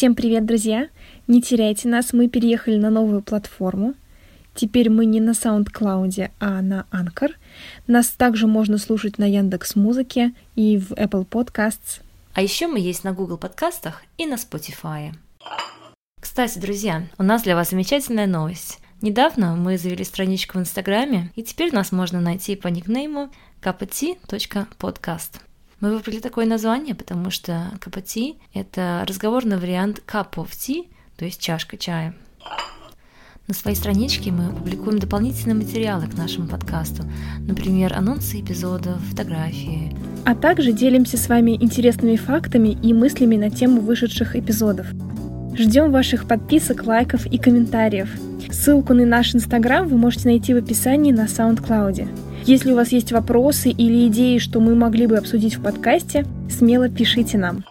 Всем привет, друзья! Не теряйте нас, мы переехали на новую платформу. Теперь мы не на SoundCloud, а на Anchor. Нас также можно слушать на Яндекс Музыке и в Apple Podcasts. А еще мы есть на Google подкастах и на Spotify. Кстати, друзья, у нас для вас замечательная новость. Недавно мы завели страничку в Инстаграме, и теперь нас можно найти по никнейму kpt.podcast. Мы выбрали такое название, потому что капати – это разговорный вариант tea, то есть чашка чая. На своей страничке мы публикуем дополнительные материалы к нашему подкасту, например, анонсы эпизодов, фотографии. А также делимся с вами интересными фактами и мыслями на тему вышедших эпизодов. Ждем ваших подписок, лайков и комментариев. Ссылку на наш инстаграм вы можете найти в описании на SoundCloud. Если у вас есть вопросы или идеи, что мы могли бы обсудить в подкасте, смело пишите нам.